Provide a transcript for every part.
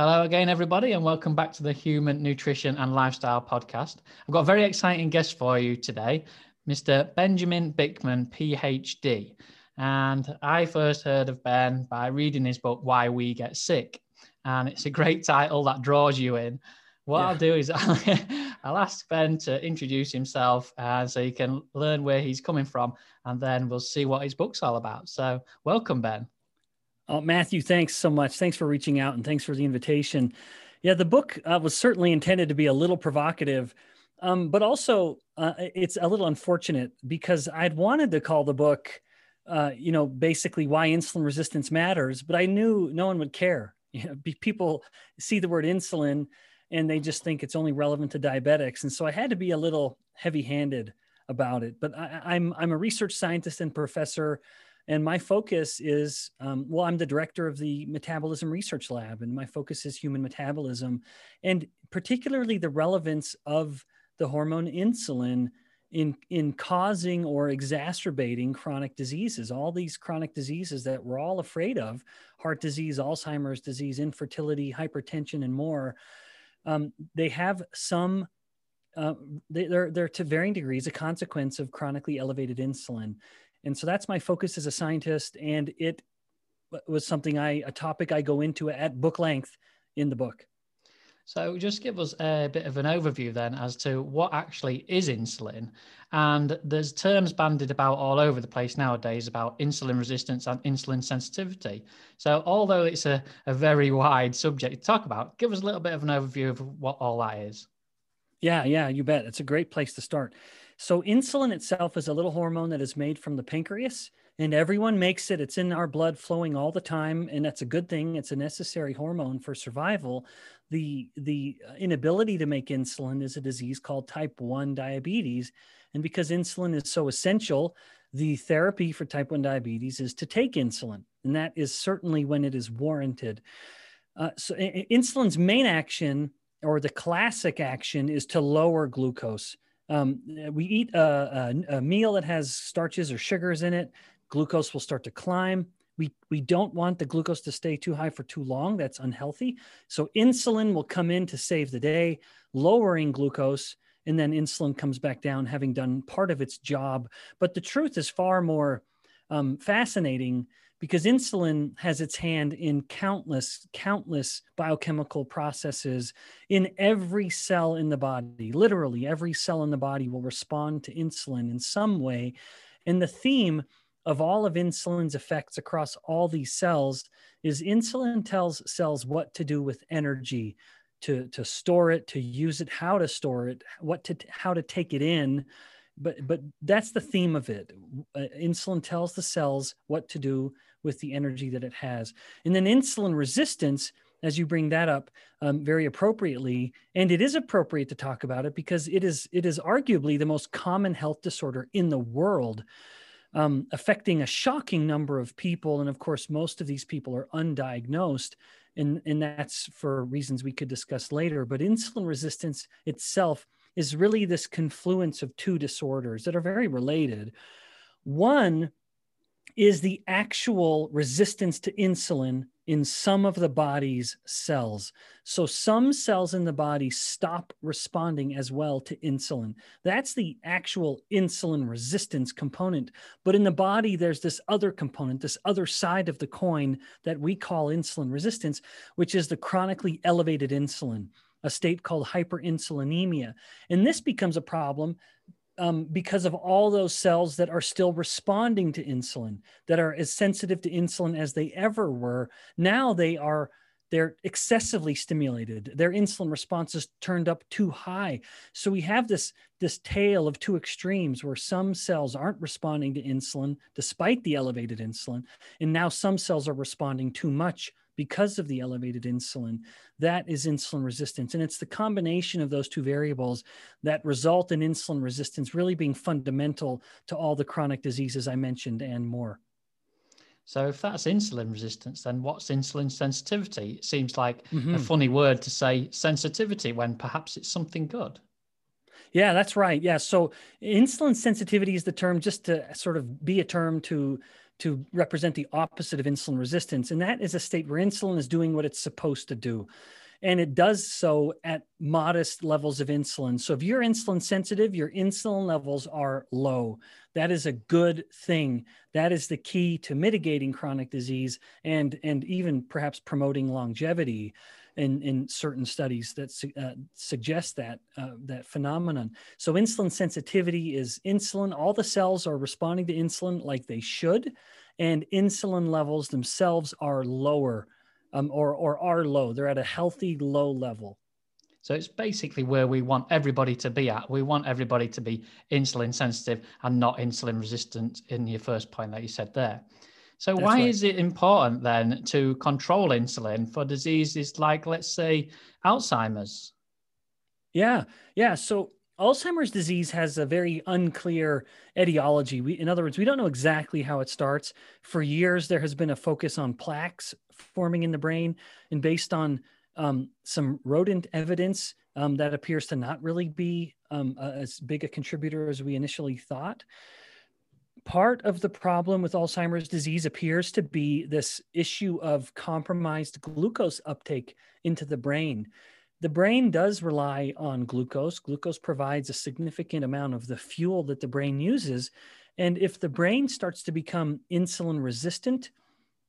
Hello again, everybody, and welcome back to the Human Nutrition and Lifestyle Podcast. I've got a very exciting guest for you today, Mr. Benjamin Bikman, PhD. And I first heard of Ben by reading his book, Why We Get Sick. And it's a great title that draws you in. What yeah. I'll do is I'll, I'll, ask Ben to introduce himself uh, so you can learn where he's coming from, and then we'll see what his book's all about. So, welcome, Ben. Oh, Matthew, thanks so much. Thanks for reaching out and thanks for the invitation. Yeah, the book uh, was certainly intended to be a little provocative, um, but also uh, it's a little unfortunate because I'd wanted to call the book, uh, you know, basically why insulin resistance matters, but I knew no one would care. You know, people see the word insulin and they just think it's only relevant to diabetics, and so I had to be a little heavy-handed about it. But I, I'm I'm a research scientist and professor and my focus is um, well i'm the director of the metabolism research lab and my focus is human metabolism and particularly the relevance of the hormone insulin in in causing or exacerbating chronic diseases. All these chronic diseases that we're all afraid of heart disease alzheimer's disease infertility hypertension and more um, they have some uh, they, are they're to varying degrees a consequence of chronically elevated insulin and so that's my focus as a scientist. And it was something I, a topic I go into at book length in the book. So, just give us a bit of an overview then as to what actually is insulin. And there's terms bandied about all over the place nowadays about insulin resistance and insulin sensitivity. So, although it's a, a very wide subject to talk about, give us a little bit of an overview of what all that is. Yeah, yeah, you bet. It's a great place to start. So, insulin itself is a little hormone that is made from the pancreas, and everyone makes it. It's in our blood flowing all the time, and that's a good thing. It's a necessary hormone for survival. The, the inability to make insulin is a disease called type 1 diabetes. And because insulin is so essential, the therapy for type 1 diabetes is to take insulin, and that is certainly when it is warranted. Uh, so, insulin's main action or the classic action is to lower glucose um, we eat a, a, a meal that has starches or sugars in it, glucose will start to climb. We, we don't want the glucose to stay too high for too long. That's unhealthy. So insulin will come in to save the day, lowering glucose, and then insulin comes back down, having done part of its job. But the truth is far more um, fascinating because insulin has its hand in countless, countless biochemical processes in every cell in the body. Literally, every cell in the body will respond to insulin in some way. And the theme of all of insulin's effects across all these cells is insulin tells cells what to do with energy to, to store it, to use it, how to store it, what to how to take it in but but that's the theme of it uh, insulin tells the cells what to do with the energy that it has. And then insulin resistance as you bring that up um, very appropriately and it is appropriate to talk about it because it is it is arguably the most common health disorder in the world um, affecting a shocking number of people. And of course most of these people are undiagnosed and and that's for reasons we could discuss later. But insulin resistance itself is really this confluence of two disorders that are very related. One is the actual resistance to insulin in some of the body's cells. So, some cells in the body stop responding as well to insulin. That's the actual insulin resistance component. But in the body, there's this other component, this other side of the coin that we call insulin resistance, which is the chronically elevated insulin a state called hyperinsulinemia. And this becomes a problem um, because of all those cells that are still responding to insulin, that are as sensitive to insulin as they ever were. Now they are they're excessively stimulated their insulin response is turned up too high so we have this this tale of two extremes where some cells aren't responding to insulin despite the elevated insulin and now some cells are responding too much because of the elevated insulin. That is insulin resistance. And it's the combination of those two variables that result in insulin resistance really being fundamental to all the chronic diseases I mentioned and more. So, if that's insulin resistance, then what's insulin sensitivity? It seems like mm-hmm. a funny word to say sensitivity when perhaps it's something good. Yeah, that's right. Yeah. So, insulin sensitivity is the term just to sort of be a term to to represent the opposite of insulin resistance. And that is a state where insulin is doing what it's supposed to do. And it does so at modest levels of insulin. So if you're insulin sensitive, your insulin levels are low. That is a good thing. That is the key to mitigating chronic disease and, and even perhaps promoting longevity in, in certain studies that su- uh, suggest that uh, that phenomenon. So insulin sensitivity is insulin. All the cells are responding to insulin like they should, and insulin levels themselves are lower, um, or or are low. They're at a healthy low level. So it's basically where we want everybody to be at. We want everybody to be insulin sensitive and not insulin resistant in your first point that you said there. So That's why right. is it important then to control insulin for diseases like, let's say, Alzheimer's? Yeah, yeah. So Alzheimer's disease has a very unclear etiology. We, in other words, we don't know exactly how it starts. For years, there has been a focus on plaques forming in the brain, and based on um, some rodent evidence, um, that appears to not really be um, as big a contributor as we initially thought part of the problem with Alzheimer's disease appears to be this issue of compromised glucose uptake into the brain. The brain does rely on glucose. Glucose provides a significant amount of the fuel that the brain uses. And if the brain starts to become insulin resistant,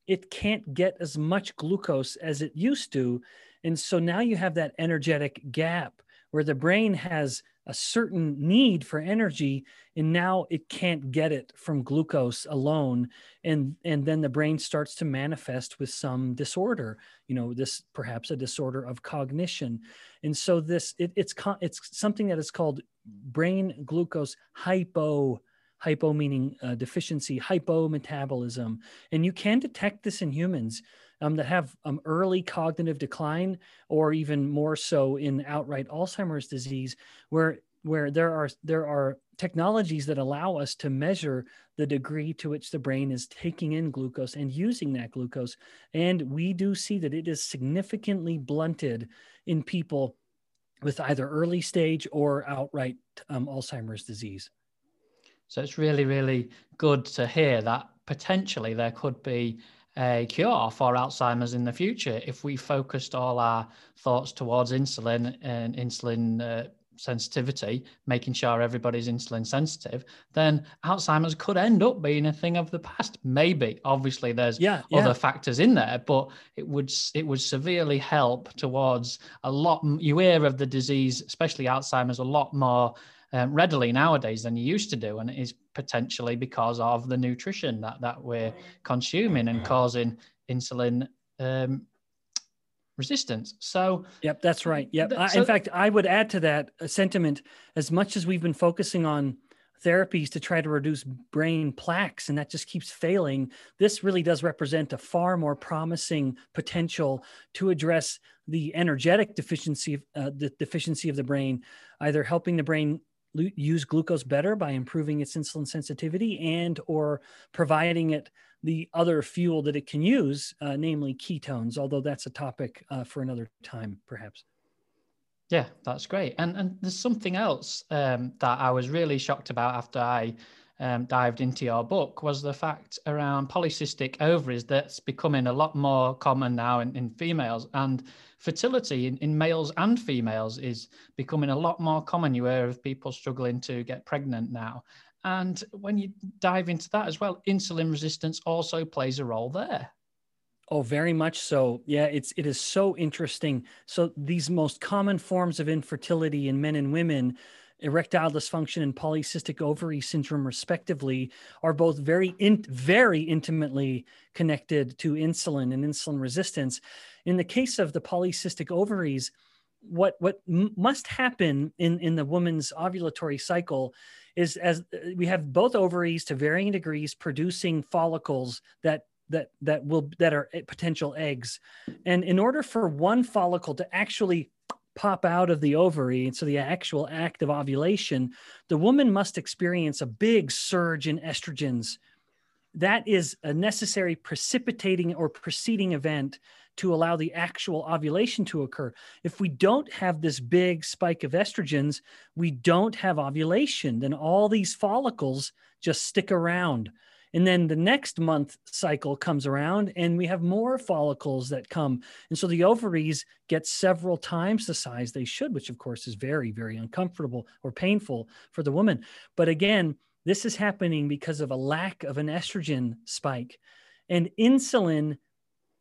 it can't get as much glucose as it used to. And so now you have that energetic gap where the brain has a certain need for energy and now it can't get it from glucose alone. And and then the brain starts to manifest with some disorder you know this perhaps a disorder of cognition. And so this it, it's it's something that is called brain glucose hypo hypo meaning uh, deficiency hypometabolism. And you can detect this in humans um, that have um, early cognitive decline, or even more so in outright Alzheimer's disease, where where there are there are technologies that allow us to measure the degree to which the brain is taking in glucose and using that glucose, and we do see that it is significantly blunted in people with either early stage or outright um, Alzheimer's disease. So it's really, really good to hear that potentially there could be a cure for Alzheimer's in the future if we focused all our thoughts towards insulin and insulin uh, sensitivity, making sure everybody's insulin sensitive, then Alzheimer's could end up being a thing of the past. Maybe, obviously, there's yeah, yeah. other factors in there, but it would it would severely help towards a lot. You hear of the disease, especially Alzheimer's, a lot more um, readily nowadays than you used to do, and it is potentially because of the nutrition that that we're consuming and causing insulin um, resistance. So, yep, that's right. Yep. Th- so, in fact, I would add to that a sentiment as much as we've been focusing on therapies to try to reduce brain plaques and that just keeps failing this really does represent a far more promising potential to address the energetic deficiency uh, the deficiency of the brain either helping the brain use glucose better by improving its insulin sensitivity and or providing it the other fuel that it can use uh, namely ketones although that's a topic uh, for another time perhaps. Yeah that's great. And and there's something else um, that i was really shocked about after i um, dived into your book was the fact around polycystic ovaries that's becoming a lot more common now in, in females and fertility in, in males and females is becoming a lot more common you hear of people struggling to get pregnant now and when you dive into that as well insulin resistance also plays a role there Oh, very much so. Yeah, it's it is so interesting. So these most common forms of infertility in men and women erectile dysfunction and polycystic ovary syndrome respectively are both very in, very intimately connected to insulin and insulin resistance. In the case of the polycystic ovaries what what m- must happen in in the woman's ovulatory cycle is as we have both ovaries to varying degrees producing follicles that that that will that are potential eggs. And in order for one follicle to actually pop out of the ovary. And so the actual act of ovulation, the woman must experience a big surge in estrogens. That is a necessary precipitating or preceding event to allow the actual ovulation to occur. If we don't have this big spike of estrogens, we don't have ovulation. Then all these follicles just stick around. And then the next month cycle comes around and we have more follicles that come. And so the ovaries get several times the size they should, which of course is very, very uncomfortable or painful for the woman. But again, this is happening because of a lack of an estrogen spike. And insulin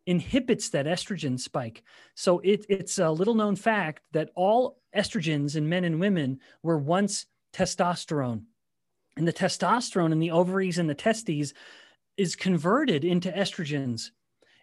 inhibits that estrogen spike. So it, it's a little known fact that all estrogens in men and women were once testosterone. And the testosterone in the ovaries and the testes is converted into estrogens.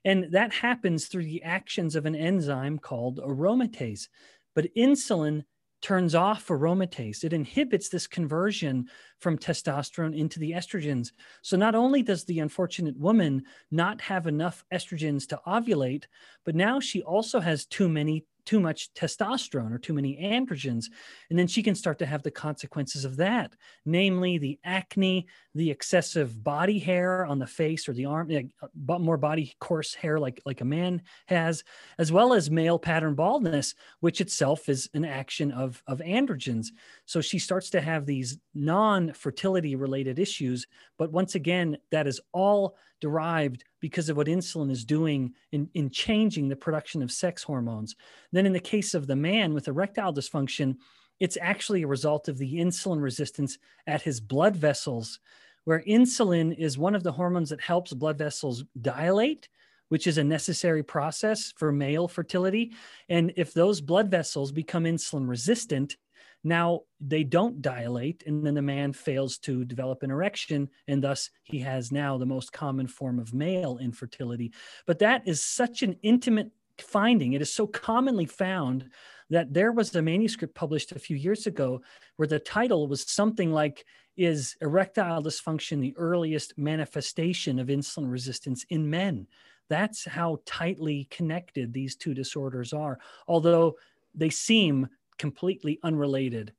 And that happens through the actions of an enzyme called aromatase. But insulin turns off aromatase. It inhibits this conversion from testosterone into the estrogens. So not only does the unfortunate woman not have enough estrogens to ovulate, but now she also has too many too much testosterone or too many androgens. And then she can start to have the consequences of that, namely the acne, the excessive body hair on the face or the arm, uh, but more body coarse hair like, like a man has, as well as male pattern baldness, which itself is an action of, of androgens. So she starts to have these non fertility related issues. But once again, that is all derived because of what insulin is doing in, in changing the production of sex hormones. Then, in the case of the man with erectile dysfunction, it's actually a result of the insulin resistance at his blood vessels, where insulin is one of the hormones that helps blood vessels dilate, which is a necessary process for male fertility. And if those blood vessels become insulin resistant, now they don't dilate, and then the man fails to develop an erection, and thus he has now the most common form of male infertility. But that is such an intimate finding. It is so commonly found that there was a manuscript published a few years ago where the title was something like is erectile dysfunction the earliest manifestation of insulin resistance in men that's how tightly connected these two disorders are although they seem completely unrelated.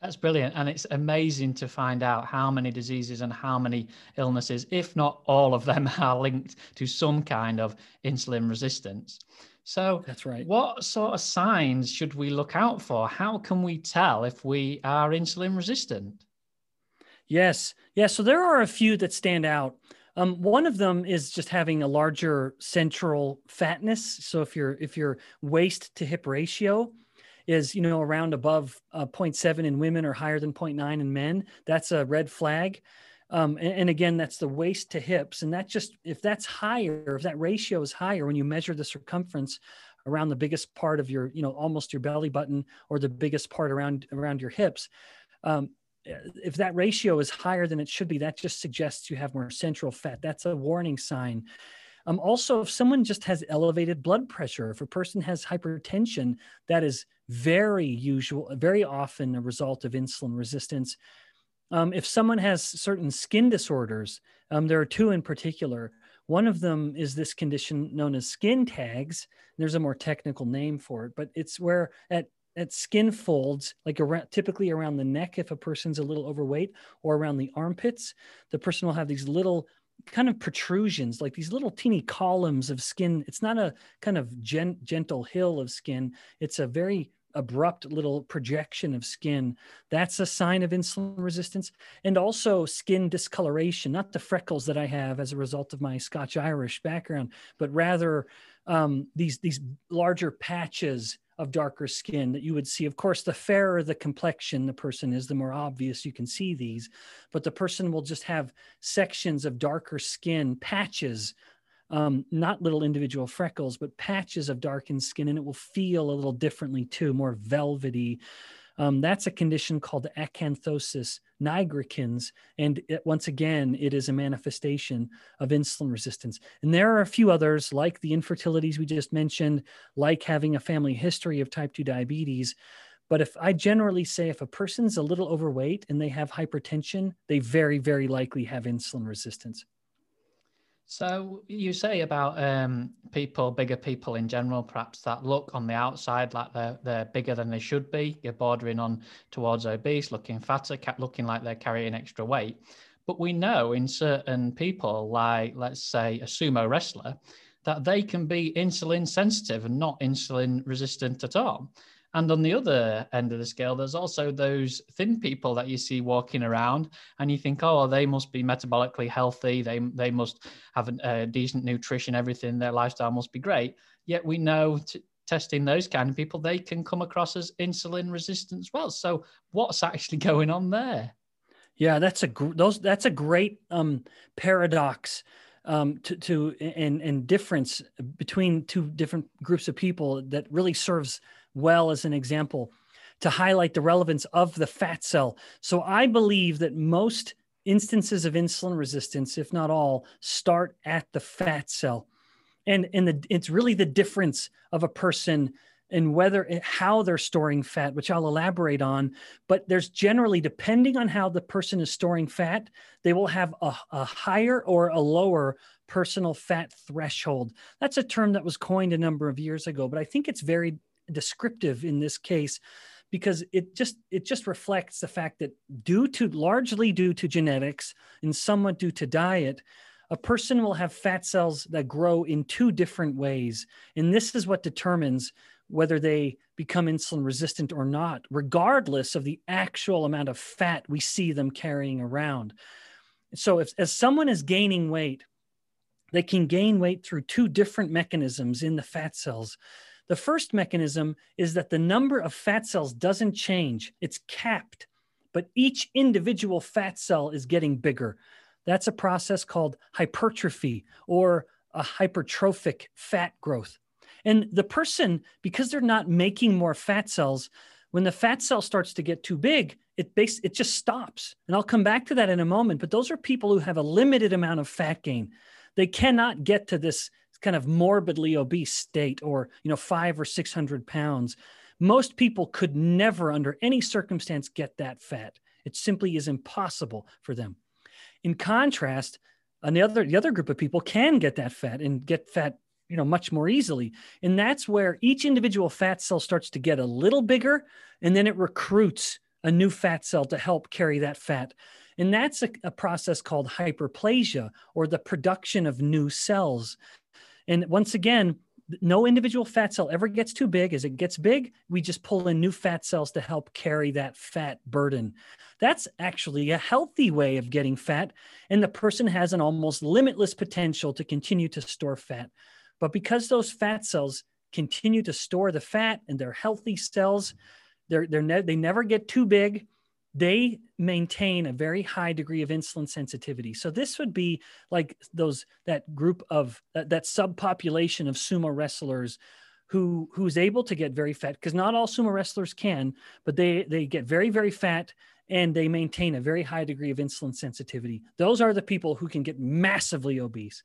That's brilliant. And it's amazing to find out how many diseases and how many illnesses, if not all of them, are linked to some kind of insulin resistance. So, that's right. What sort of signs should we look out for? How can we tell if we are insulin resistant? Yes. Yes. So, there are a few that stand out. Um, one of them is just having a larger central fatness. So, if your if your waist to hip ratio is you know around above uh, 0.7 in women or higher than 0.9 in men that's a red flag. Um, and, and, again that's the waist to hips. And that just if that's higher if that ratio is higher when you measure the circumference around the biggest part of your you know almost your belly button or the biggest part around around your hips um, if that ratio is higher than it should be that just suggests you have more central fat. That's a warning sign um, also, if someone just has elevated blood pressure, if a person has hypertension, that is very usual, very often a result of insulin resistance. Um, if someone has certain skin disorders, um, there are two in particular. One of them is this condition known as skin tags. There's a more technical name for it, but it's where at at skin folds, like around, typically around the neck, if a person's a little overweight, or around the armpits, the person will have these little kind of protrusions, like these little teeny columns of skin. It's not a kind of gen- gentle hill of skin. It's a very abrupt little projection of skin. That's a sign of insulin resistance. And also skin discoloration, not the freckles that I have as a result of my Scotch Irish background, but rather um, these, these larger patches of darker skin that you would see. Of course, the fairer the complexion the person is, the more obvious you can see these. But the person will just have sections of darker skin, patches, um, not little individual freckles, but patches of darkened skin, and it will feel a little differently too, more velvety. Um, that's a condition called acanthosis nigricans. And it, once again, it is a manifestation of insulin resistance. And there are a few others, like the infertilities we just mentioned, like having a family history of type 2 diabetes. But if I generally say if a person's a little overweight and they have hypertension, they very, very likely have insulin resistance. So you say about um, people, bigger people in general, perhaps that look on the outside like they're they're bigger than they should be. You're bordering on towards obese, looking fatter, looking like they're carrying extra weight. But we know in certain people, like let's say a sumo wrestler, that they can be insulin sensitive and not insulin resistant at all. And on the other end of the scale, there's also those thin people that you see walking around, and you think, oh, they must be metabolically healthy. They they must have a, decent nutrition, everything. Their lifestyle must be great. Yet we know t- testing those kind of people, they can come across as insulin resistant as well. So what's actually going on there? Yeah, that's a gr- those that's a great um, paradox um, to, to and and difference between two different groups of people that really serves well as an example to highlight the relevance of the fat cell. So I believe that most instances of insulin resistance, if not all, start at the fat cell. And, and the, it's really the difference of a person and whether how they're storing fat, which I'll elaborate on. But there's generally, depending on how the person is storing fat, they will have a, a higher or a lower personal fat threshold. That's a term that was coined a number of years ago, but I think it's very descriptive in this case because it just it just reflects the fact that due to largely due to genetics and somewhat due to diet a person will have fat cells that grow in two different ways. And this is what determines whether they become insulin resistant or not regardless of the actual amount of fat we see them carrying around. So if as someone is gaining weight they can gain weight through two different mechanisms in the fat cells the first mechanism is that the number of fat cells doesn't change, it's capped, but each individual fat cell is getting bigger. That's a process called hypertrophy or a hypertrophic fat growth. And the person, because they're not making more fat cells, when the fat cell starts to get too big, it it just stops. And I'll come back to that in a moment. But those are people who have a limited amount of fat gain. They cannot get to this kind of morbidly obese state or you know five or six hundred pounds most people could never under any circumstance get that fat. It simply is impossible for them. In contrast the other the other group of people can get that fat and get fat you know much more easily. And that's where each individual fat cell starts to get a little bigger and then it recruits a new fat cell to help carry that fat. And that's a, a process called hyperplasia or the production of new cells and once again, no individual fat cell ever gets too big. As it gets big, we just pull in new fat cells to help carry that fat burden. That's actually a healthy way of getting fat. And the person has an almost limitless potential to continue to store fat. But because those fat cells continue to store the fat and they're healthy cells, they're, they're ne- they never get too big they maintain a very high degree of insulin sensitivity. So this would be like those that group of that, that subpopulation of sumo wrestlers who who's able to get very fat because not all sumo wrestlers can, but they they get very very fat and they maintain a very high degree of insulin sensitivity. Those are the people who can get massively obese.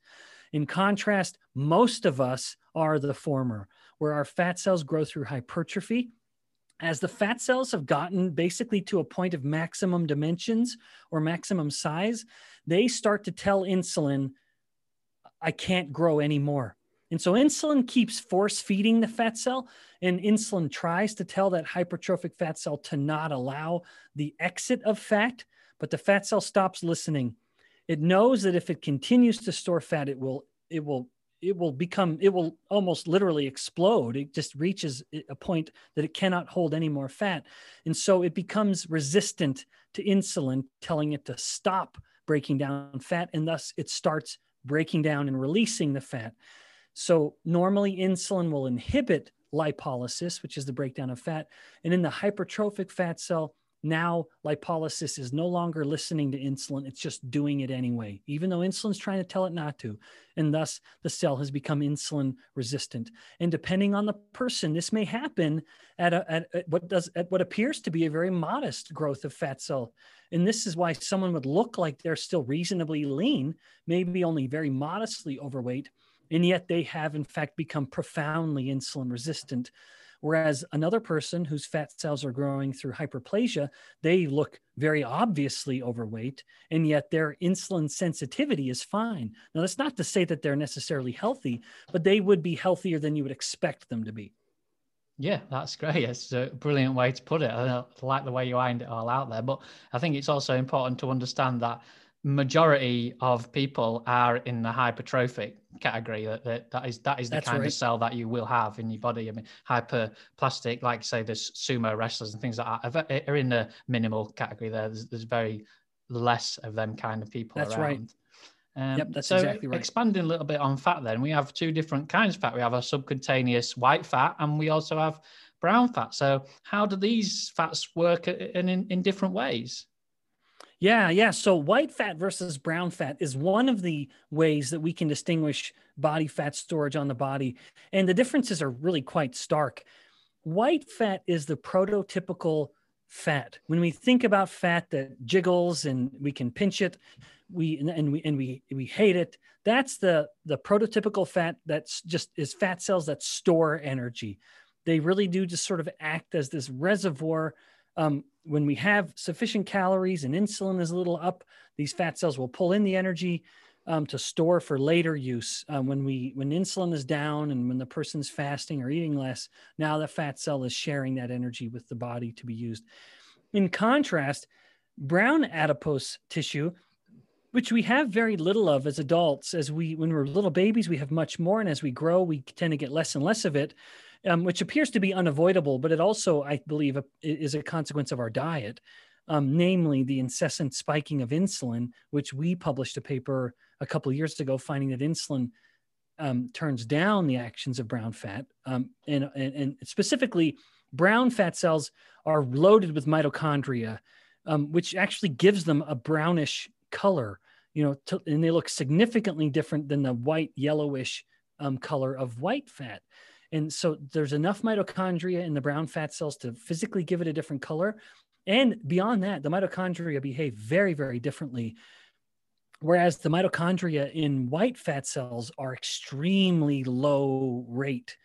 In contrast, most of us are the former, where our fat cells grow through hypertrophy as the fat cells have gotten basically to a point of maximum dimensions or maximum size, they start to tell insulin, I can't grow anymore. And so insulin keeps force feeding the fat cell, and insulin tries to tell that hypertrophic fat cell to not allow the exit of fat, but the fat cell stops listening. It knows that if it continues to store fat, it will it will it will become it will almost literally explode. It just reaches a point that it cannot hold any more fat. And so it becomes resistant to insulin telling it to stop breaking down fat and thus it starts breaking down and releasing the fat. So normally insulin will inhibit lipolysis which is the breakdown of fat. And in the hypertrophic fat cell now lipolysis is no longer listening to insulin it's just doing it anyway. Even though insulin's trying to tell it not to and thus the cell has become insulin resistant. And depending on the person this may happen at, a, at, at what does at what appears to be a very modest growth of fat cell. And this is why someone would look like they're still reasonably lean maybe only very modestly overweight and yet they have in fact become profoundly insulin resistant Whereas another person whose fat cells are growing through hyperplasia, they look very obviously overweight, and yet their insulin sensitivity is fine. Now, that's not to say that they're necessarily healthy, but they would be healthier than you would expect them to be. Yeah, that's great. It's a brilliant way to put it. I like the way you ironed it all out there. But I think it's also important to understand that majority of people are in the hypertrophic category that that, that is that is the That's kind right. of cell that you will have in your body i mean hyperplastic like say there's sumo wrestlers and things like that are- are in the minimal category there there's, there's very less of them kind of people That's around right. um, Yep, that's so exactly right. expanding a little bit on fat then we have two different kinds of fat we have a subcutaneous white fat and we also have brown fat so how do these fats work in, in, in different ways Yeah, yeah. So white fat versus brown fat is one of the ways that we can distinguish body fat storage on the body. And the differences are really quite stark. White fat is the prototypical fat. When we think about fat that jiggles and we can pinch it, we and- we and we we hate it. That's the the prototypical fat that's just is fat cells that store energy. They really do just sort of act as this reservoir um, when we have sufficient calories and insulin is a little up, these fat cells will pull in the energy um, to store for later use. Um, when we when insulin is down and when the person's fasting or eating less, now the fat cell is sharing that energy with the body to be used. In contrast, brown adipose tissue, which we have very little of as adults, as we when we're little babies, we have much more, and as we grow, we tend to get less and less of it um, which appears to be unavoidable, but it also, I believe, is a consequence of our diet, um, namely the incessant spiking of insulin, which we published a paper a couple of years ago finding that insulin um, turns down the actions of brown fat. Um, and, and, and specifically, brown fat cells are loaded with mitochondria, um, which actually gives them a brownish color, you know, to, and they look significantly different than the white, yellowish um, color of white fat. And so there's enough mitochondria in the brown fat cells to physically give it a different color. And beyond that, the mitochondria behave very, very differently. Whereas the mitochondria in white fat cells are extremely low rate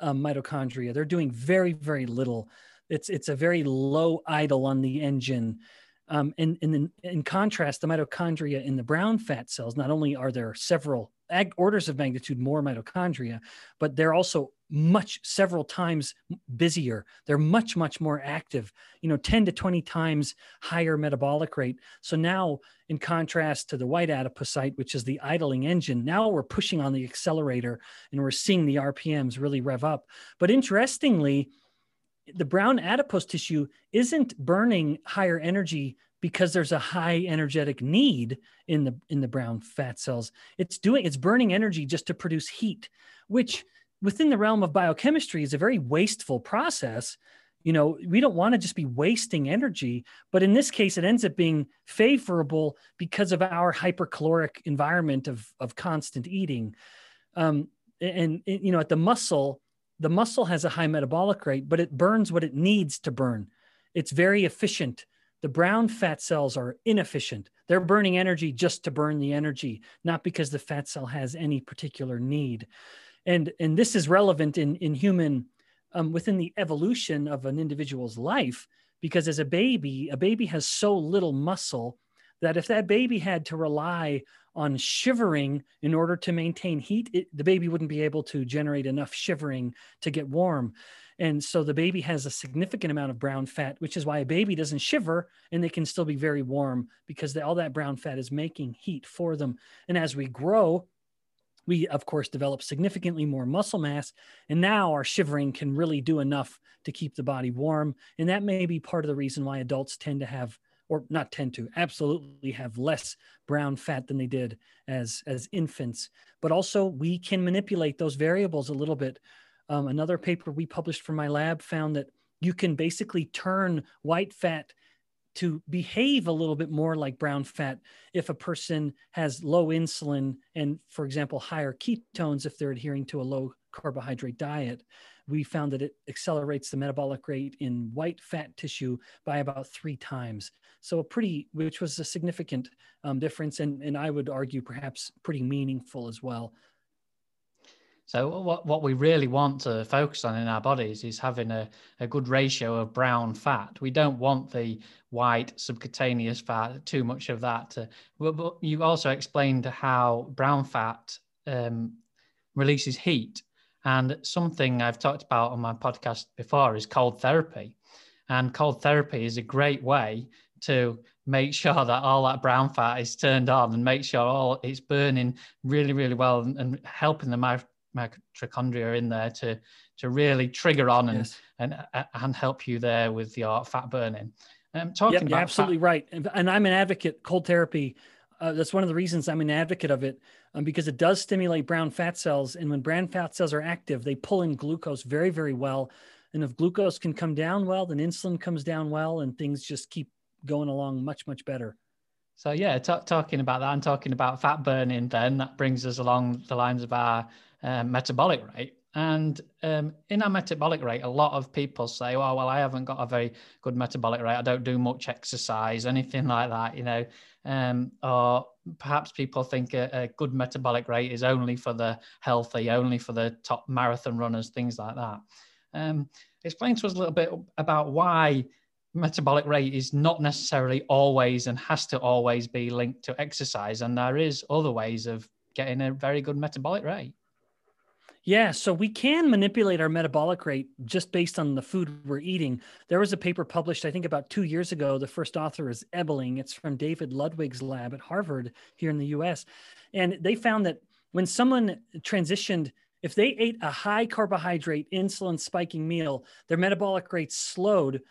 um, mitochondria. They're doing very, very little. It's, it's a very low idle on the engine. Um, and, and in, in contrast, the mitochondria in the brown fat cells, not only are there several ag- orders of magnitude more mitochondria, but they're also much several times busier. They're much much more active you know 10 to 20 times higher metabolic rate. So now in contrast to the white adipocyte which is the idling engine now we're pushing on the accelerator and we're seeing the rpms really rev up. But interestingly the brown adipose tissue isn't burning higher energy because there's a high energetic need in the in the brown fat cells. It's doing it's burning energy just to produce heat which within the realm of biochemistry is a very wasteful process. You know we don't want to just be wasting energy but in this case it ends up being favorable because of our hypercaloric environment of of constant eating. Um, and, and you know at the muscle the muscle has a high metabolic rate but it burns what it needs to burn. It's very efficient the brown fat cells are inefficient. They're burning energy just to burn the energy not because the fat cell has any particular need. And and this is relevant in in human um, within the evolution of an individual's life because as a baby a baby has so little muscle that if that baby had to rely on shivering in order to maintain heat it, the baby wouldn't be able to generate enough shivering to get warm. And so the baby has a significant amount of brown fat which is why a baby doesn't shiver and they can still be very warm because the, all that brown fat is making heat for them. And as we grow we of course develop significantly more muscle mass. And now our shivering can really do enough to keep the body warm. And that may be part of the reason why adults tend to have or not tend to absolutely have less brown fat than they did as as infants but also we can manipulate those variables a little bit um, another paper we published from my lab found that you can basically turn white fat to behave a little bit more like brown fat if a person has low insulin and, for example, higher ketones if they're adhering to a low carbohydrate diet. We found that it accelerates the metabolic rate in white fat tissue by about three times. So, a pretty, which was a significant um, difference, and, and I would argue perhaps pretty meaningful as well. So what, what we really want to focus on in our bodies is having a, a good ratio of brown fat. We don't want the white subcutaneous fat, too much of that. To, but, but you also explained how brown fat um, releases heat. And something I've talked about on my podcast before is cold therapy. And cold therapy is a great way to make sure that all that brown fat is turned on and make sure all it's burning really, really well and, and helping the mitochondria in there to to really trigger on and yes. and and help you there with your fat burning. Um, talking yep, you're absolutely fat- right, and, and, I'm an advocate cold therapy. Uh, that's one of the reasons I'm an advocate of it um, because it does stimulate brown fat cells, and when brown fat cells are active, they pull in glucose very, very well. And if glucose can come down well, then insulin comes down well, and things just keep going along much, much better. So yeah, t- talking about that and talking about fat burning, then that brings us along the lines of our uh, metabolic rate. And um, in our metabolic rate, a lot of people say, "Oh, well, I haven't got a very good metabolic rate. I don't do much exercise, anything like that." You know, um, or perhaps people think a, a, good metabolic rate is only for the healthy, only for the top marathon runners, things like that. Um, explain to us a little bit about why metabolic rate is not necessarily always and has to always be linked to exercise, and there is other ways of getting a very good metabolic rate. Yeah, so we can manipulate our metabolic rate just based on the food we're eating. There was a paper published, I think, about two years ago. The first author is Ebeling. It's from David Ludwig's lab at Harvard here in the US. And they found that when someone transitioned, if they ate a high carbohydrate, insulin spiking meal, their metabolic rate slowed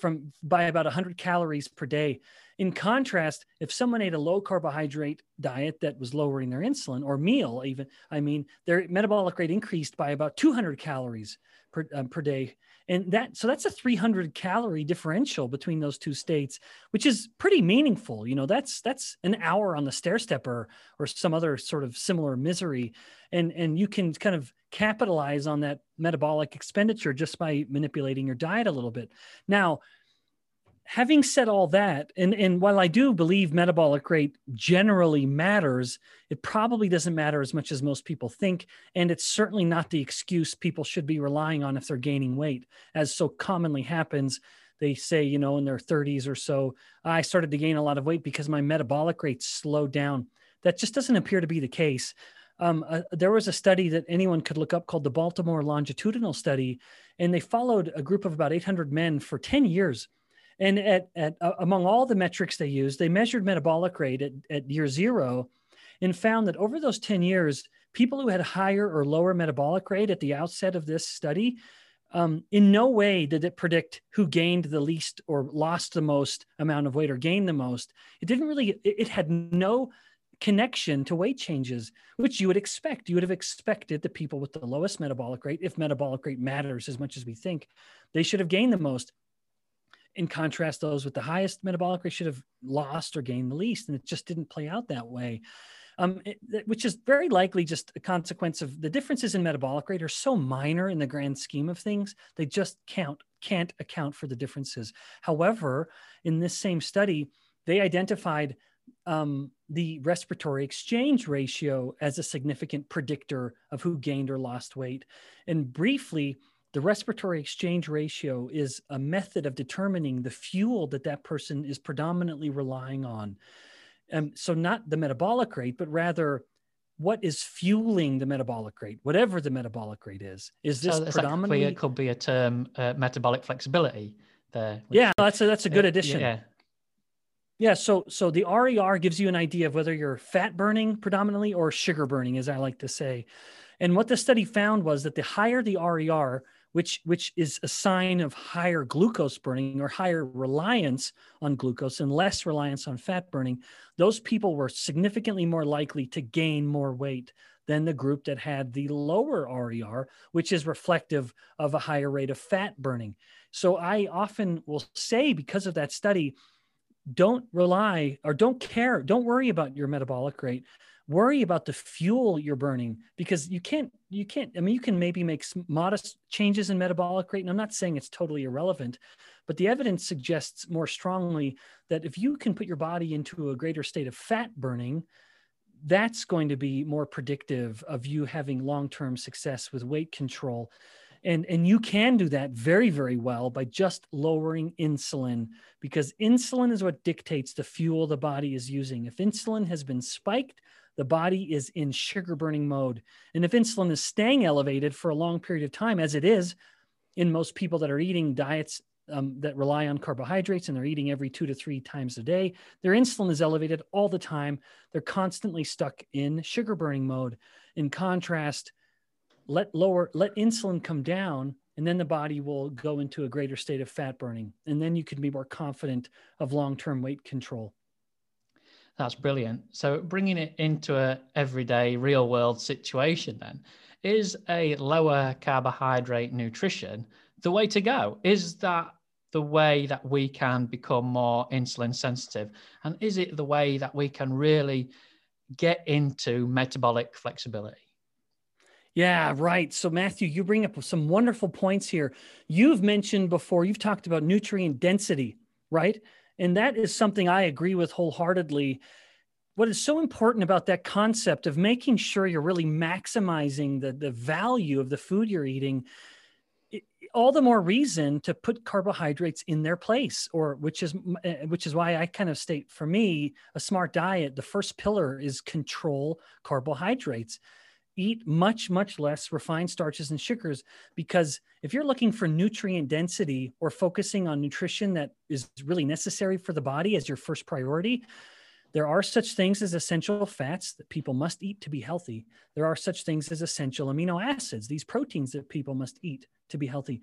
from by about 100 calories per day. In contrast, if someone ate a low carbohydrate diet that was lowering their insulin or meal, even, I mean, their metabolic rate increased by about 200 calories per, um, per day. And that, so that's a 300 calorie differential between those two states, which is pretty meaningful. You know, that's, that's an hour on the stair stepper or some other sort of similar misery. And, and you can kind of capitalize on that metabolic expenditure just by manipulating your diet a little bit. Now, having said all that, and, and while I do believe metabolic rate generally matters, it probably doesn't matter as much as most people think. And it's certainly not the excuse people should be relying on if they're gaining weight, as so commonly happens. They say, you know, in their 30s or so, I started to gain a lot of weight because my metabolic rate slowed down. That just doesn't appear to be the case. Um, uh, there was a study that anyone could look up called the Baltimore Longitudinal Study, and they followed a group of about 800 men for 10 years and at, at uh, among all the metrics they used, they measured metabolic rate at, at year zero and found that over those 10 years, people who had higher or lower metabolic rate at the outset of this study, um, in no way did it predict who gained the least or lost the most amount of weight or gained the most. It didn't really, it, it had no connection to weight changes, which you would expect. You would have expected the people with the lowest metabolic rate, if metabolic rate matters as much as we think, they should have gained the most in contrast, those with the highest metabolic rate should have lost or gained the least, and it just didn't play out that way. Um, it, which is very likely just a consequence of the differences in metabolic rate are so minor in the grand scheme of things they just count can't account for the differences. However, in this same study, they identified um, the respiratory exchange ratio as a significant predictor of who gained or lost weight. And briefly, the respiratory exchange ratio is a method of determining the fuel that that person is predominantly relying on. Um, so, not the metabolic rate, but rather what is fueling the metabolic rate, whatever the metabolic rate is. Is this so predominantly? It could be a term, uh, metabolic flexibility. There. Yeah, that's a, that's a good uh, addition. Yeah. Yeah, so so the RER gives you an idea of whether you're fat burning predominantly or sugar burning, as I like to say. And what the study found was that the higher the RER, which which is a sign of higher glucose burning or higher reliance on glucose and less reliance on fat burning. Those people were significantly more likely to gain more weight than the group that had the lower RER which is reflective of a higher rate of fat burning. So i often will say because of that study don't rely or don't care don't worry about your metabolic rate. Worry about the fuel you're burning because you can't you can't i mean you can maybe make modest changes in metabolic rate and i'm not saying it's totally irrelevant but the evidence suggests more strongly that if you can put your body into a greater state of fat burning that's going to be more predictive of you having long-term success with weight control and and you can do that very very well by just lowering insulin because insulin is what dictates the fuel the body is using if insulin has been spiked the body is in sugar burning mode. And if insulin is staying elevated for a long period of time, as it is in most people that are eating diets um, that rely on carbohydrates and they're eating every two to three times a day. Their insulin is elevated all the time. They're constantly stuck in sugar burning mode. In contrast, let lower let insulin come down and then the body will go into a greater state of fat burning and then you can be more confident of long-term weight control. That's brilliant. So bringing it into a everyday real world situation then is a lower carbohydrate nutrition the way to go? Is that the way that we can become more insulin sensitive? And is it the way that we can really get into metabolic flexibility yeah, right. So, Matthew, you bring up some wonderful points here. You've mentioned before, you've talked about nutrient density, right? And that is something I agree with wholeheartedly. What is so important about that concept of making sure you're really maximizing the, the value of the food you're eating, it, all the more reason to put carbohydrates in their place, or which is eh, which is why I kind of state for me a smart diet. The first pillar is control carbohydrates eat much much less refined starches and sugars because if you're looking for nutrient density or focusing on nutrition that is really necessary for the body as your first priority there are such things as essential fats that people must eat to be healthy. There are such things as essential amino acids these proteins that people must eat to be healthy.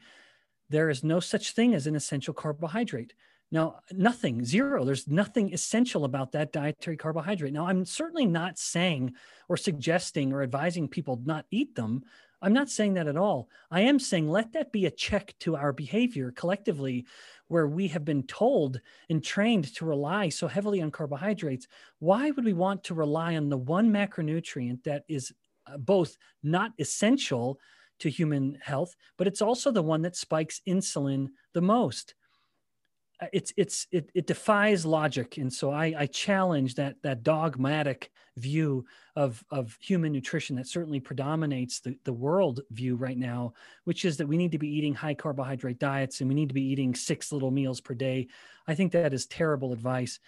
There is no such thing as an essential carbohydrate now, nothing, zero. There's nothing essential about that dietary carbohydrate. Now, I'm certainly not saying or suggesting or advising people not eat them. I'm not saying that at all. I am saying let that be a check to our behavior collectively, where we have been told and trained to rely so heavily on carbohydrates. Why would we want to rely on the one macronutrient that is uh, both not essential to human health, but it's also the one that spikes insulin the most? Uh, it's it's it, it defies logic. And so I, I challenge that that dogmatic view of of human nutrition that certainly predominates the, the world view right now which is that we need to be eating high carbohydrate diets and we need to be eating six little meals per day. I think that is terrible advice.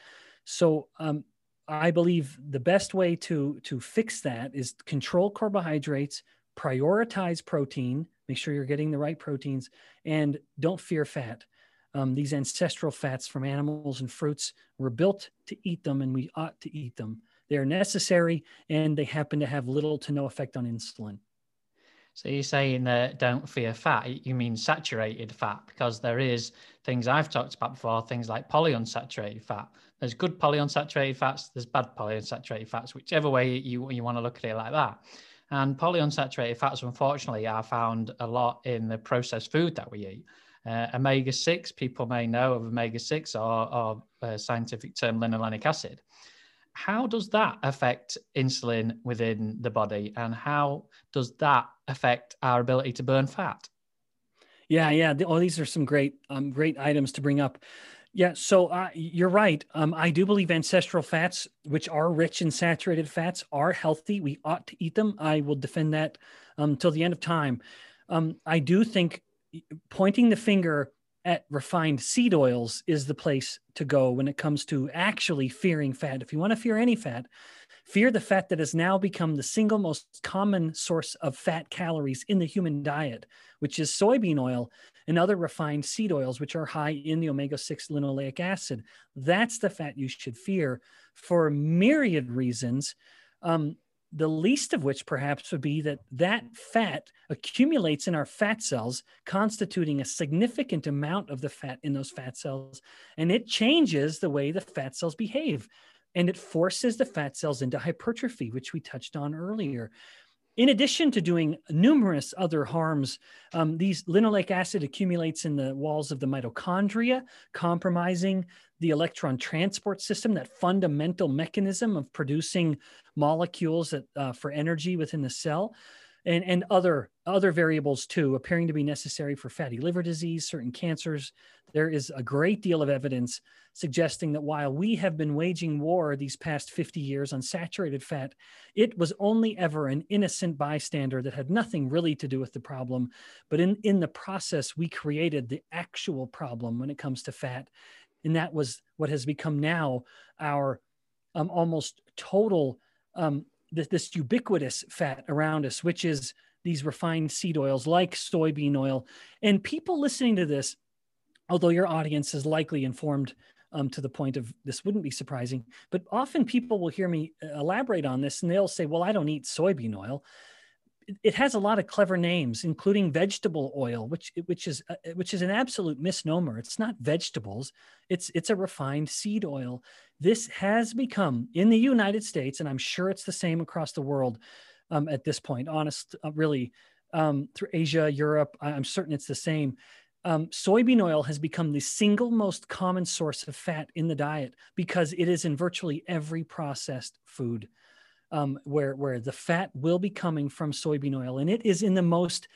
So um, i believe the best way to to fix that is control carbohydrates prioritize protein make sure you're getting the right proteins and don't fear fat um, these ancestral fats from animals and fruits were built to eat them, and we ought to eat them. They are necessary, and they happen to have little to no effect on insulin. So you're saying that don't fear fat. You mean saturated fat because there is things I've talked about before, things like polyunsaturated fat. There's good polyunsaturated fats, there's bad polyunsaturated fats, whichever way you, you want to look at it like that. And polyunsaturated fats, unfortunately, are found a lot in the processed food that we eat. Uh, omega 6, people may know of omega 6 or, or uh, scientific term linoleic acid. How does that affect insulin within the body and how does that affect our ability to burn fat? Yeah, yeah. Oh, these are some great, um, great items to bring up. Yeah, so uh, you're right. Um, I do believe ancestral fats, which are rich in saturated fats, are healthy. We ought to eat them. I will defend that um, till the end of time. Um, I do think pointing the finger at refined seed oils is the place to go when it comes to actually fearing fat. If you want to fear any fat, fear the fat that has now become the single most common source of fat calories in the human diet, which is soybean oil and other refined seed oils, which are high in the omega 6 linoleic acid. That's the fat you should fear for myriad reasons. Um, the least of which perhaps would be that that fat accumulates in our fat cells, constituting a significant amount of the fat in those fat cells, and it changes the way the fat cells behave. And it forces the fat cells into hypertrophy, which we touched on earlier. In addition to doing numerous other harms, um, these linoleic acid accumulates in the walls of the mitochondria, compromising the electron transport system, that fundamental mechanism of producing molecules that, uh, for energy within the cell and, and other other variables too, appearing to be necessary for fatty liver disease, certain cancers. There is a great deal of evidence suggesting that while we have been waging war these past 50 years on saturated fat, it was only ever an innocent bystander that had nothing really to do with the problem. But in, in the process, we created the actual problem when it comes to fat. And that was what has become now our um, almost total um, this, this ubiquitous fat around us, which is these refined seed oils like soybean oil. And people listening to this, although your audience is likely informed um, to the point of this wouldn't be surprising. But often people will hear me uh, elaborate on this and they'll say, well, I don't eat soybean oil. It has a lot of clever names, including vegetable oil, which which is uh, which is an absolute misnomer. It's not vegetables; it's it's a refined seed oil. This has become in the United States, and I'm sure it's the same across the world um, at this point. Honest, uh, really, um, through Asia, Europe, I'm certain it's the same um, soybean oil has become the single most common source of fat in the diet because it is in virtually every processed food um, where, where the fat will be coming from soybean oil. And it is in the most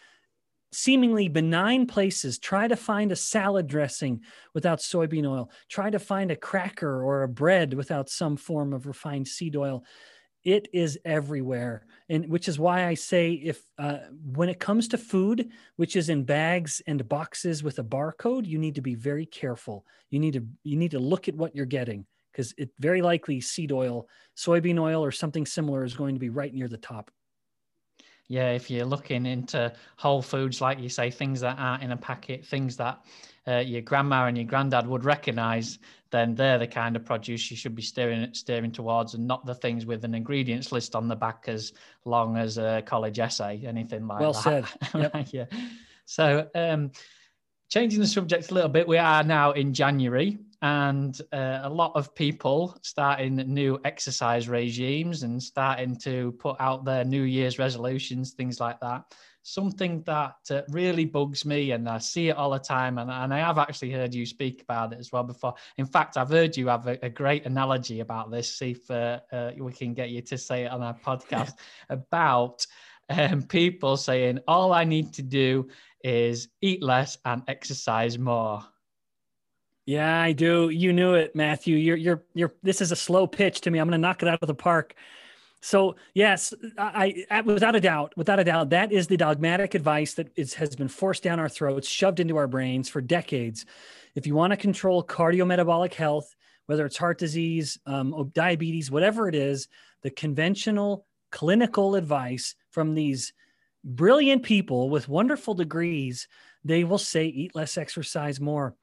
seemingly benign places. Try to find a salad dressing without soybean oil. Try to find a cracker or a bread without some form of refined seed oil it is everywhere. And which is why i say if uh, when it comes to food which is in bags and boxes with a barcode you need to be very careful. You need to you need to look at what you're getting because it very likely seed oil soybean oil or something similar is going to be right near the top yeah if you're looking into whole foods like you say things that aren't in a packet things that uh, your grandma and your granddad would recognize then they're the kind of produce you should be steering steering towards, and not the things with an ingredients list on the back as long as a college essay, anything like well that. Well said. Yep. yeah. So, um, changing the subject a little bit, we are now in January, and uh, a lot of people starting new exercise regimes and starting to put out their New Year's resolutions, things like that something that uh, really bugs me, and I see it all the time. And, and I have actually heard you speak about it as well before. In fact, I've heard you have a, a great analogy about this. See if uh, uh, we can get you to say it on our podcast about um, people saying, All I need to do is eat less and exercise more. Yeah, I do. You knew it, Matthew. You're you're you're this is a slow pitch to me. I'm going to knock it out of the park. So yes, I, I, without a doubt, without a doubt, that is the dogmatic advice that is, has been forced down our throats, shoved into our brains for decades. If you want to control cardiometabolic health, whether it's heart disease, um, diabetes, whatever it is, the conventional clinical advice from these brilliant people with wonderful degrees, they will say eat less, exercise more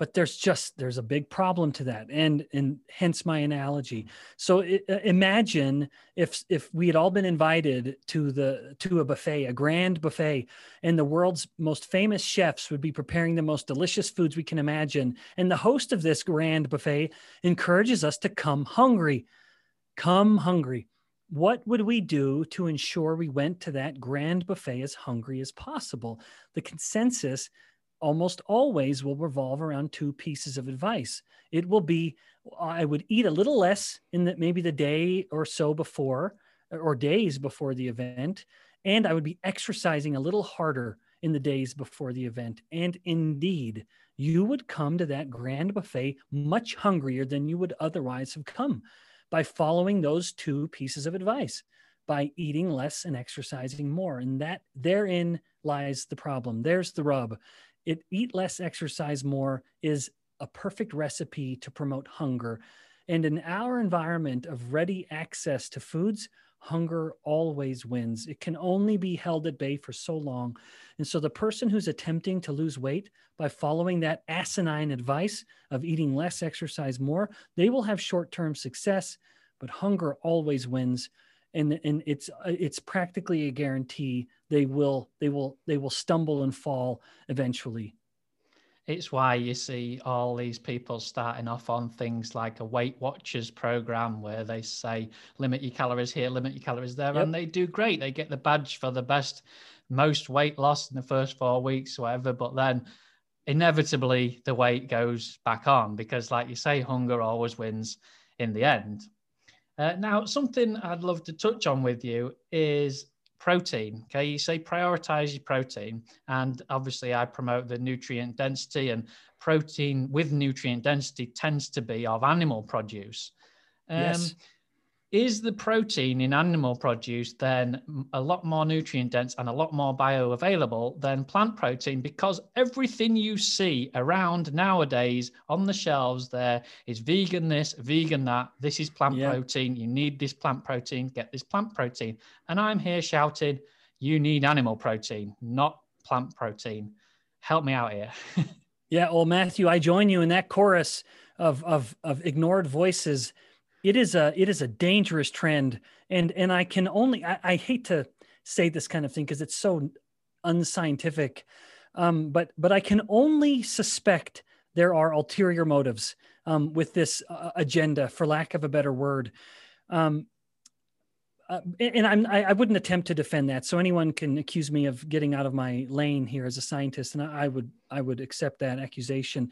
but there's just there's a big problem to that. And and hence my analogy. So it, uh, imagine if if we had all been invited to the to a buffet a grand buffet and the world's most famous chefs would be preparing the most delicious foods we can imagine. And the host of this grand buffet encourages us to come hungry. Come hungry. What would we do to ensure we went to that grand buffet as hungry as possible? The consensus almost always will revolve around two pieces of advice. It will be I would eat a little less in the, maybe the day or so before or days before the event, and I would be exercising a little harder in the days before the event. And indeed, you would come to that grand buffet much hungrier than you would otherwise have come by following those two pieces of advice by eating less and exercising more and that therein lies the problem there's the rub it eat less, exercise more is a perfect recipe to promote hunger. And in our environment of ready access to foods, hunger always wins. It can only be held at bay for so long. And so the person who's attempting to lose weight by following that asinine advice of eating less, exercise more, they will have short term success, but hunger always wins and and it's it's practically a guarantee they will they will they will stumble and fall eventually. It's why you see all these people starting off on things like a weight watchers program where they say limit your calories here limit your calories there yep. and they do great. They get the badge for the best most weight loss in the first four weeks whatever but then inevitably the weight goes back on because like you say hunger always wins in the end uh, now, something I'd love to touch on with you is protein. Okay, you say prioritize your protein, and obviously, I promote the nutrient density, and protein with nutrient density tends to be of animal produce. Um, yes is the protein in animal produce then a lot more nutrient dense and a lot more bioavailable than plant protein? Because everything you see around nowadays on the shelves there is vegan this vegan that. This is plant yeah. protein. You need this plant protein. Get this plant protein. And i'm here shouting you need animal protein not plant protein. Help me out here. Yeah, well, Matthew, I join you in that chorus of of of ignored voices. It is a it is a dangerous trend, and and I can only I, I hate to say this kind of thing because it's so unscientific, um, but but I can only suspect there are ulterior motives um, with this uh, agenda, for lack of a better word. Um, uh, and I'm, I, I, wouldn't attempt to defend that. So anyone can accuse me of getting out of my lane here as a scientist, and I, I would I would accept that accusation.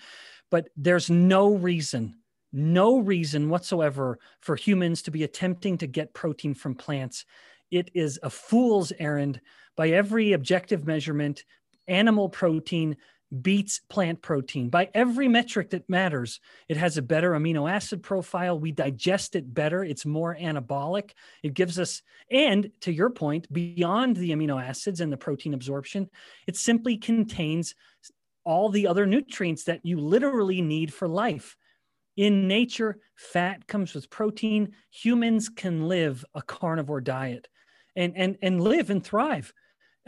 But there's no reason, no reason whatsoever for humans to be attempting to get protein from plants. It is a fool's errand by every objective measurement. Animal protein beats plant protein by every metric that matters. It has a better amino acid profile. We digest it better. It's more anabolic. It gives us, and to your point, beyond the amino acids and the protein absorption, it simply contains all the other nutrients that you literally need for life. In nature, fat comes with protein. Humans can live a carnivore diet and, and, and live and thrive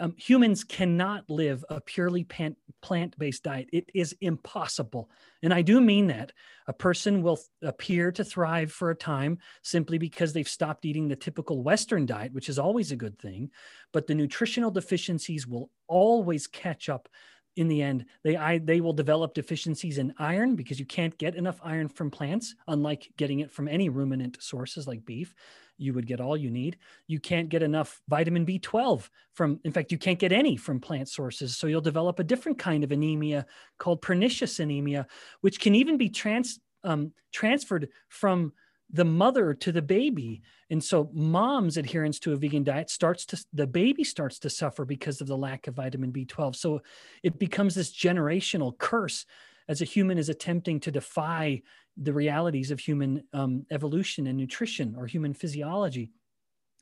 um, humans cannot live a purely plant based diet. It is impossible. And I do mean that. A person will appear to thrive for a time simply because they've stopped eating the typical Western diet, which is always a good thing. But the nutritional deficiencies will always catch up in the end they I, they will develop deficiencies in iron because you can't get enough iron from plants unlike getting it from any ruminant sources like beef you would get all you need. You can't get enough vitamin B12 from, in fact, you can't get any from plant sources. So you'll develop a different kind of anemia called pernicious anemia, which can even be trans, um, transferred from the mother to the baby. And so mom's adherence to a vegan diet starts to, the baby starts to suffer because of the lack of vitamin B12. So it becomes this generational curse as a human is attempting to defy the realities of human um, evolution and nutrition or human physiology.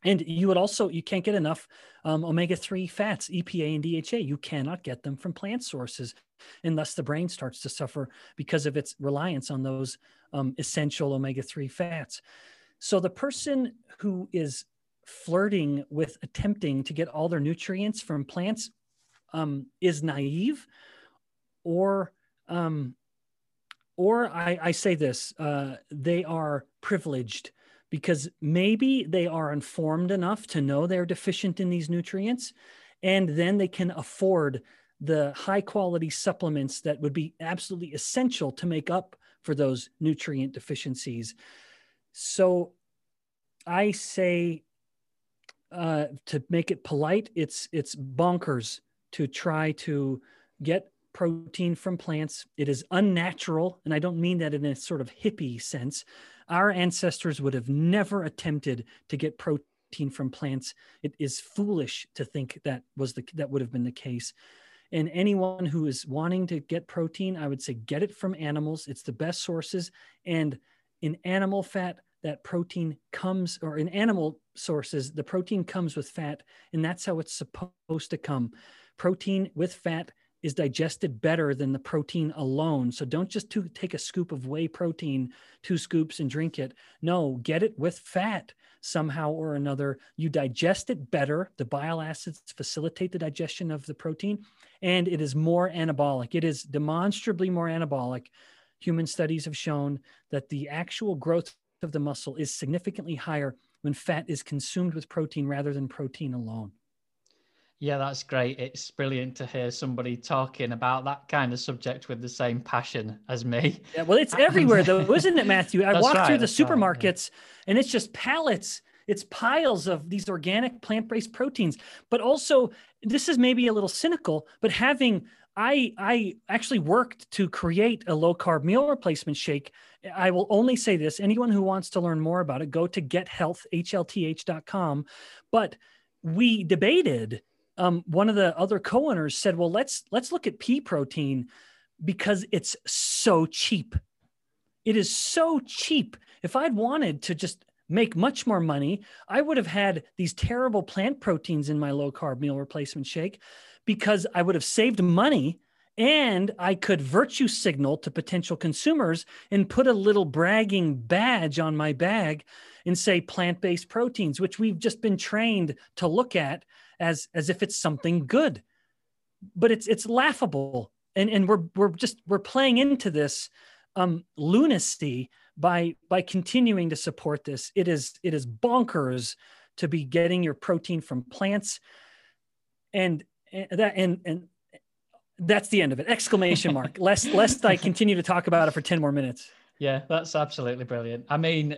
And you would also, you can't get enough um, omega 3 fats, EPA and DHA. You cannot get them from plant sources. And thus the brain starts to suffer because of its reliance on those um, essential omega 3 fats. So the person who is flirting with attempting to get all their nutrients from plants um, is naive or um, or I, I say this uh, they are privileged because maybe they are informed enough to know they're deficient in these nutrients and then they can afford the high quality supplements that would be absolutely essential to make up for those nutrient deficiencies so i say uh, to make it polite it's it's bonkers to try to get protein from plants. It is unnatural, and I don't mean that in a sort of hippie sense. Our ancestors would have never attempted to get protein from plants. It is foolish to think that was the that would have been the case. And anyone who is wanting to get protein, I would say get it from animals. It's the best sources. And in animal fat, that protein comes, or in animal sources, the protein comes with fat, and that's how it's supposed to come. Protein with fat is digested better than the protein alone. So don't just to, take a scoop of whey protein, two scoops, and drink it. No, get it with fat somehow or another. You digest it better. The bile acids facilitate the digestion of the protein, and it is more anabolic. It is demonstrably more anabolic. Human studies have shown that the actual growth of the muscle is significantly higher when fat is consumed with protein rather than protein alone. Yeah, that's great. It's brilliant to hear somebody talking about that kind of subject with the same passion as me. Yeah, well, it's everywhere though, isn't it, Matthew? I walk right, through the supermarkets right, yeah. and it's just pallets, it's piles of these organic plant-based proteins. But also, this is maybe a little cynical, but having I I actually worked to create a low carb meal replacement shake. I will only say this: anyone who wants to learn more about it, go to gethealthhlth.com. But we debated um, one of the other co-owners said, "Well, let's let's look at pea protein because it's so cheap. It is so cheap. If I'd wanted to just make much more money, I would have had these terrible plant proteins in my low carb meal replacement shake because I would have saved money." And I could virtue signal to potential consumers and put a little bragging badge on my bag and say plant based proteins, which we've just been trained to look at as as if it's something good but it's it's laughable and and we're we're just we're playing into this um, lunacy by by continuing to support this. It is it is bonkers to be getting your protein from plants, and, and that and and that's the end of it. Exclamation mark. lest lest I continue to talk about it for ten more minutes. Yeah, that's absolutely brilliant. I mean,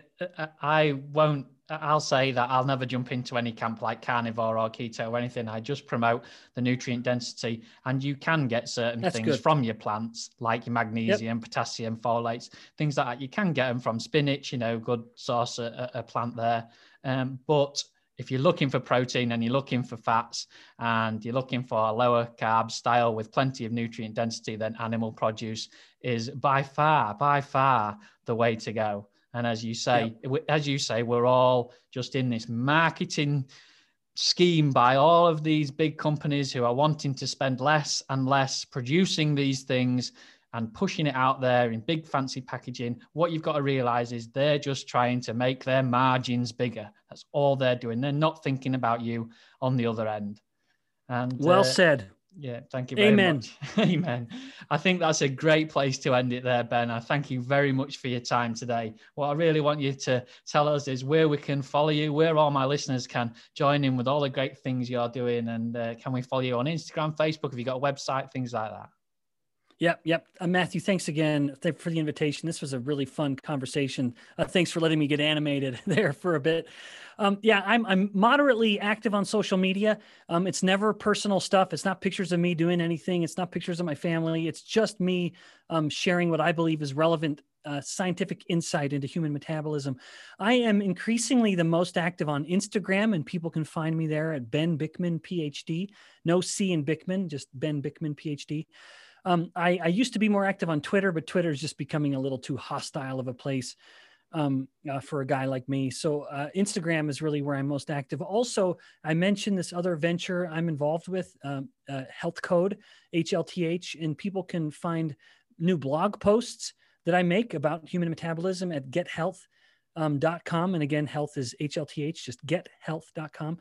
I won't I'll say that I'll never jump into any camp like carnivore or keto or anything. I just promote the nutrient density, and you can get certain That's things good. from your plants, like your magnesium, yep. potassium, folates, things like that. You can get them from spinach, you know, good source a, a plant there. Um, but if you're looking for protein and you're looking for fats and you're looking for a lower carb style with plenty of nutrient density, then animal produce is by far, by far the way to go. And as you say, yep. as you say, we're all just in this marketing scheme by all of these big companies who are wanting to spend less and less producing these things and pushing it out there in big fancy packaging. What you've got to realize is they're just trying to make their margins bigger. That's all they're doing. They're not thinking about you on the other end. And well uh, said. Yeah, thank you very Amen. much. Amen. I think that's a great place to end it there, Ben. I thank you very much for your time today. What I really want you to tell us is where we can follow you, where all my listeners can join in with all the great things you're doing, and uh, can we follow you on Instagram, Facebook? Have you got a website, things like that? Yep, yep. Uh, Matthew, thanks again for the invitation. This was a really fun conversation. Uh, thanks for letting me get animated there for a bit. Um, yeah, I'm I'm moderately active on social media. Um, it's never personal stuff. It's not pictures of me doing anything. It's not pictures of my family. It's just me um, sharing what I believe is relevant uh, scientific insight into human metabolism. I am increasingly the most active on Instagram, and people can find me there at Ben Bikman, PhD. No C in Bikman, just Ben Bikman, PhD. Um, I, I, used to be more active on Twitter, but Twitter is just becoming a little too hostile of a place um, uh, for a guy like me. So uh, Instagram is really where I'm most active. Also, I mentioned this other venture I'm involved with, um, uh, Health Code, HLTH, and people can find new blog posts that I make about human metabolism at gethealth.com. Um, and again, health is HLTH, just gethealth.com.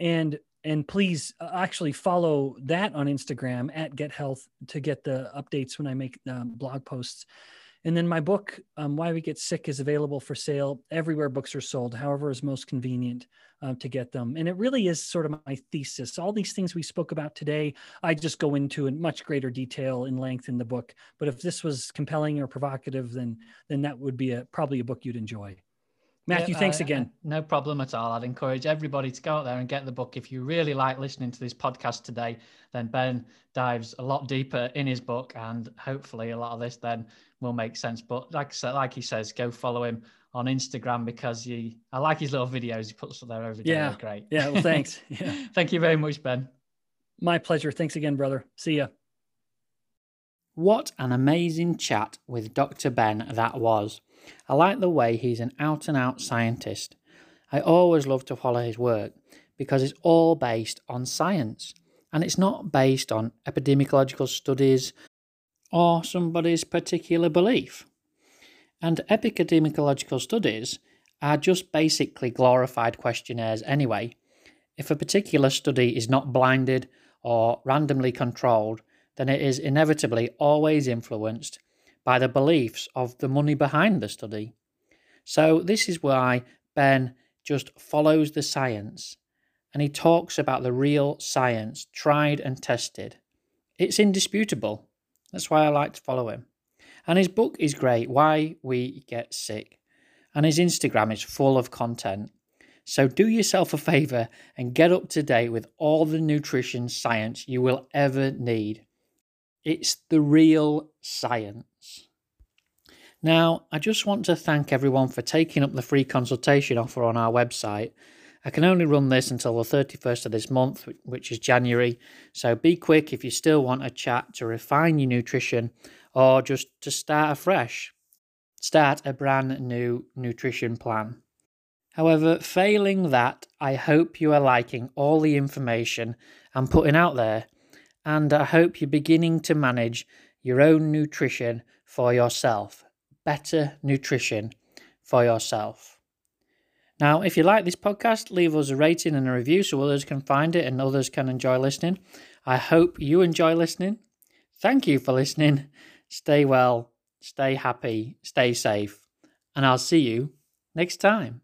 And and please uh, actually follow that on Instagram at Get Health to get the updates when I make um, blog posts. And then my book, um, Why We Get Sick, is available for sale everywhere books are sold, however is most convenient uh, to get them. And it really is sort of my thesis. All these things we spoke about today, I just go into in much greater detail and length in the book. But if this was compelling or provocative, then then that would be a probably a book you'd enjoy. Matthew, yeah, thanks uh, again. No problem at all. I'd encourage everybody to go out there and get the book. If you really like listening to this podcast today, then Ben dives a lot deeper in his book, and hopefully a lot of this then will make sense. But like I said, like he says, go follow him on Instagram because he, I like his little videos he puts up there every day. Yeah, They're great. Yeah, well, thanks. Yeah. Thank you very much, Ben. My pleasure. Thanks again, brother. See ya. What an amazing chat with Dr. Ben that was. I like the way he's an out and out scientist. I always love to follow his work because it's all based on science and it's not based on epidemiological studies or somebody's particular belief. And epidemiological studies are just basically glorified questionnaires anyway. If a particular study is not blinded or randomly controlled, then it is inevitably always influenced by the beliefs of the money behind the study. So, this is why Ben just follows the science and he talks about the real science, tried and tested. It's indisputable. That's why I like to follow him. And his book is great, Why We Get Sick. And his Instagram is full of content. So do yourself a favor and get up to date with all the nutrition science you will ever need. It's the real science. Now, I just want to thank everyone for taking up the free consultation offer on our website. I can only run this until the 31st of this month, which is January, so be quick if you still want a chat to refine your nutrition or just to start afresh. Start a brand new nutrition plan. However, failing that, I hope you are liking all the information I'm putting out there and I hope you're beginning to manage your own nutrition for yourself. Better nutrition for yourself. Now, if you like this podcast, leave us a rating and a review so others can find it and others can enjoy listening. I hope you enjoy listening. Thank you for listening. Stay well, stay happy, stay safe, and I'll see you next time.